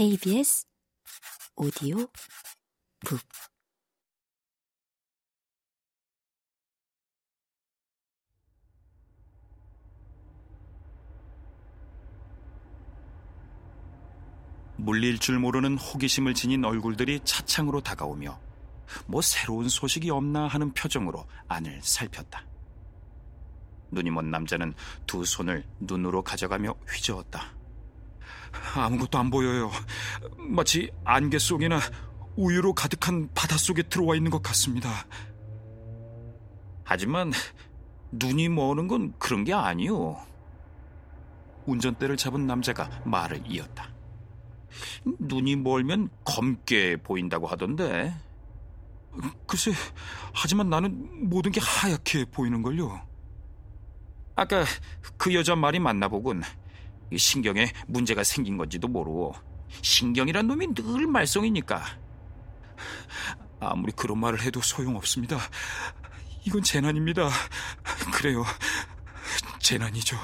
KBS 오디오 북 물릴 줄 모르는 호기심을 지닌 얼굴들이 차창으로 다가오며 뭐 새로운 소식이 없나 하는 표정으로 안을 살폈다. 눈이 먼 남자는 두 손을 눈으로 가져가며 휘저었다. 아무것도 안 보여요. 마치 안개 속이나 우유로 가득한 바닷속에 들어와 있는 것 같습니다. 하지만 눈이 머는 건 그런 게 아니오. 운전대를 잡은 남자가 말을 이었다. 눈이 멀면 검게 보인다고 하던데. 글쎄, 하지만 나는 모든 게 하얗게 보이는걸요. 아까 그 여자 말이 맞나 보군. 신경에 문제가 생긴 건지도 모르고 신경이란 놈이 늘 말썽이니까. 아무리 그런 말을 해도 소용없습니다. 이건 재난입니다. 그래요. 재난이죠.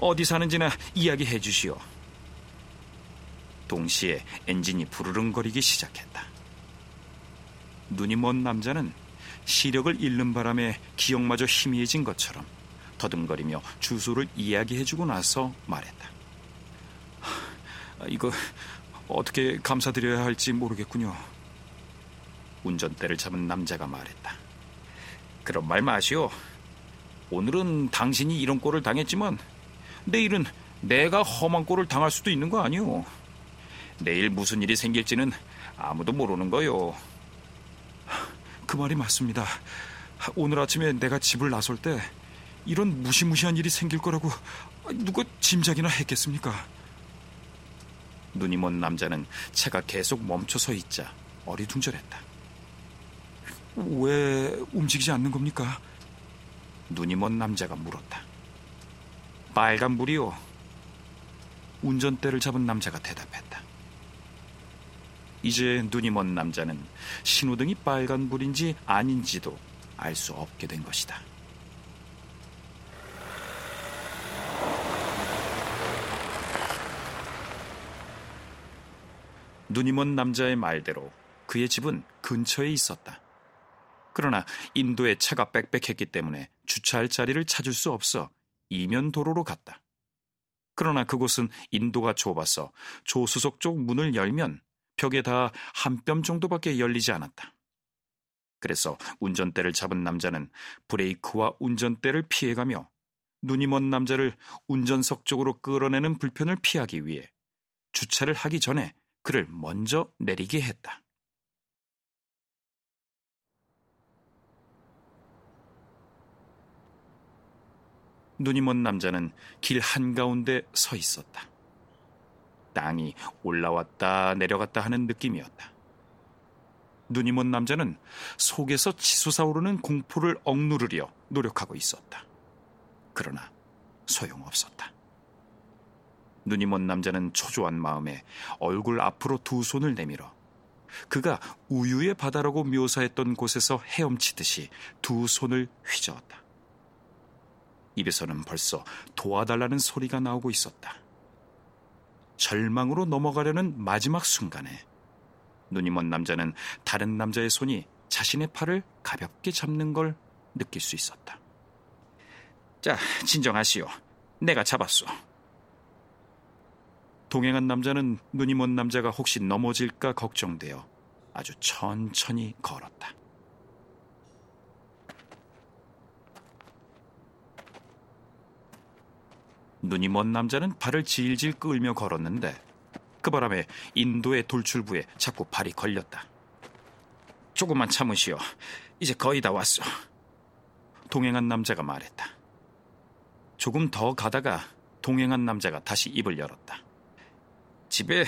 어디 사는지나 이야기해 주시오. 동시에 엔진이 부르릉거리기 시작했다. 눈이 먼 남자는 시력을 잃는 바람에 기억마저 희미해진 것처럼 더듬거리며 주소를 이야기해주고 나서 말했다. 이거 어떻게 감사드려야 할지 모르겠군요. 운전대를 잡은 남자가 말했다. 그런 말 마시오. 오늘은 당신이 이런 꼴을 당했지만 내일은 내가 험한 꼴을 당할 수도 있는 거 아니오. 내일 무슨 일이 생길지는 아무도 모르는 거요. 그 말이 맞습니다. 오늘 아침에 내가 집을 나설 때 이런 무시무시한 일이 생길 거라고 누가 짐작이나 했겠습니까? 눈이 먼 남자는 차가 계속 멈춰 서 있자 어리둥절했다. 왜 움직이지 않는 겁니까? 눈이 먼 남자가 물었다. 빨간 불이요. 운전대를 잡은 남자가 대답했다. 이제 눈이 먼 남자는 신호등이 빨간불인지 아닌지도 알 수 없게 된 것이다. 눈이 먼 남자의 말대로 그의 집은 근처에 있었다. 그러나 인도에 차가 빽빽했기 때문에 주차할 자리를 찾을 수 없어 이면 도로로 갔다. 그러나 그곳은 인도가 좁아서 조수석 쪽 문을 열면 벽에 다한뼘 정도밖에 열리지 않았다. 그래서 운전대를 잡은 남자는 브레이크와 운전대를 피해가며 눈이 먼 남자를 운전석 쪽으로 끌어내는 불편을 피하기 위해 주차를 하기 전에 그를 먼저 내리게 했다. 눈이 먼 남자는 길 한가운데 서 있었다. 땅이 올라왔다 내려갔다 하는 느낌이었다. 눈이 먼 남자는 속에서 치솟아오르는 공포를 억누르려 노력하고 있었다. 그러나 소용없었다. 눈이 먼 남자는 초조한 마음에 얼굴 앞으로 두 손을 내밀어 그가 우유의 바다라고 묘사했던 곳에서 헤엄치듯이 두 손을 휘저었다. 입에서는 벌써 도와달라는 소리가 나오고 있었다. 절망으로 넘어가려는 마지막 순간에 눈이 먼 남자는 다른 남자의 손이 자신의 팔을 가볍게 잡는 걸 느낄 수 있었다. 자, 진정하시오. 내가 잡았소. 동행한 남자는 눈이 먼 남자가 혹시 넘어질까 걱정되어 아주 천천히 걸었다. 눈이 먼 남자는 발을 질질 끌며 걸었는데 그 바람에 인도의 돌출부에 자꾸 발이 걸렸다. 조금만 참으시오. 이제 거의 다 왔어. 동행한 남자가 말했다. 조금 더 가다가 동행한 남자가 다시 입을 열었다. 집에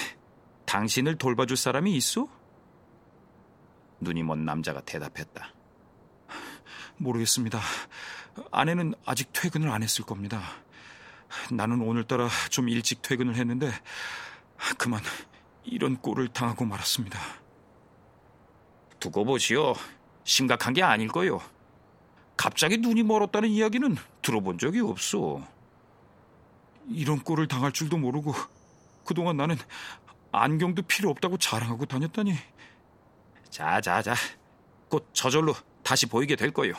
당신을 돌봐줄 사람이 있어? 눈이 먼 남자가 대답했다. 모르겠습니다. 아내는 아직 퇴근을 안 했을 겁니다. 나는 오늘따라 좀 일찍 퇴근을 했는데 그만 이런 꼴을 당하고 말았습니다. 두고 보시오. 심각한 게 아닐 거요. 갑자기 눈이 멀었다는 이야기는 들어본 적이 없어. 이런 꼴을 당할 줄도 모르고 그동안 나는 안경도 필요 없다고 자랑하고 다녔다니. 자, 자, 자. 곧 저절로 다시 보이게 될 거요.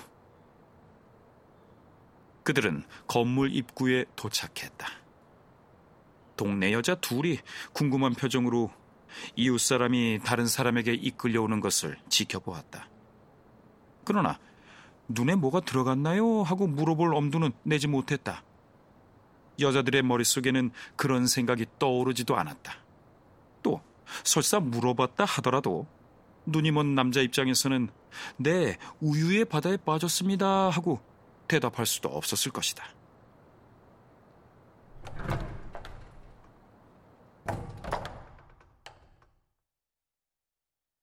그들은 건물 입구에 도착했다. 동네 여자 둘이 궁금한 표정으로 이웃 사람이 다른 사람에게 이끌려오는 것을 지켜보았다. 그러나 눈에 뭐가 들어갔나요? 하고 물어볼 엄두는 내지 못했다. 여자들의 머릿속에는 그런 생각이 떠오르지도 않았다. 또 설사 물어봤다 하더라도 눈이 먼 남자 입장에서는 네, 우유의 바다에 빠졌습니다 하고 대답할 수도 없었을 것이다.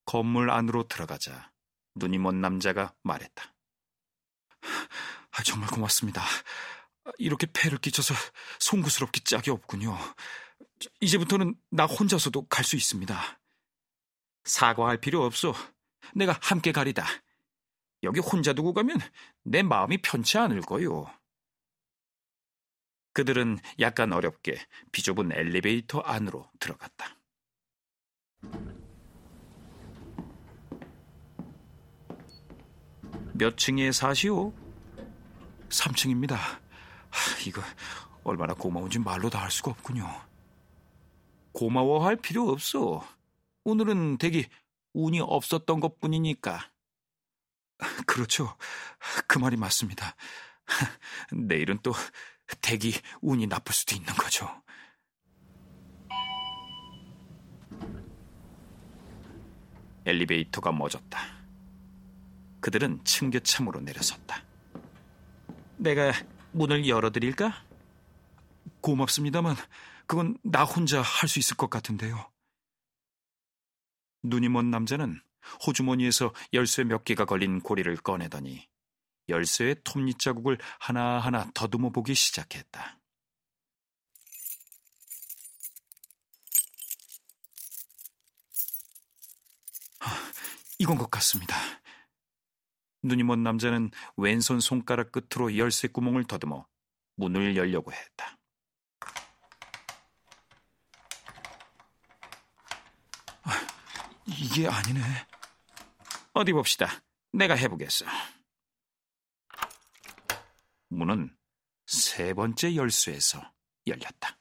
건물 안으로 들어가자 눈이 먼 남자가 말했다. 아, 정말 고맙습니다. 이렇게 폐를 끼쳐서 송구스럽기 짝이 없군요. 이제부터는 나 혼자서도 갈 수 있습니다. 사과할 필요 없어. 내가 함께 가리다. 여기 혼자 두고 가면 내 마음이 편치 않을 거요. 그들은 약간 어렵게 비좁은 엘리베이터 안으로 들어갔다. 몇 층에 사시오? 3층입니다. 하, 이거 얼마나 고마운지 말로 다 할 수가 없군요. 고마워할 필요 없어. 오늘은 대기 운이 없었던 것 뿐이니까. 그렇죠. 그 말이 맞습니다. 내일은 또 대기 운이 나쁠 수도 있는 거죠. 엘리베이터가 멎었다. 그들은 층계참으로 내려섰다. 내가 문을 열어드릴까? 고맙습니다만 그건 나 혼자 할 수 있을 것 같은데요. 눈이 먼 남자는 호주머니에서 열쇠 몇 개가 걸린 고리를 꺼내더니 열쇠의 톱니 자국을 하나하나 더듬어 보기 시작했다. 아, 이건 것 같습니다. 눈이 먼 남자는 왼손 손가락 끝으로 열쇠 구멍을 더듬어 문을 열려고 했다. 아, 이게 아니네. 어디 봅시다. 내가 해보겠어. 문은 세 번째 열쇠에서 열렸다.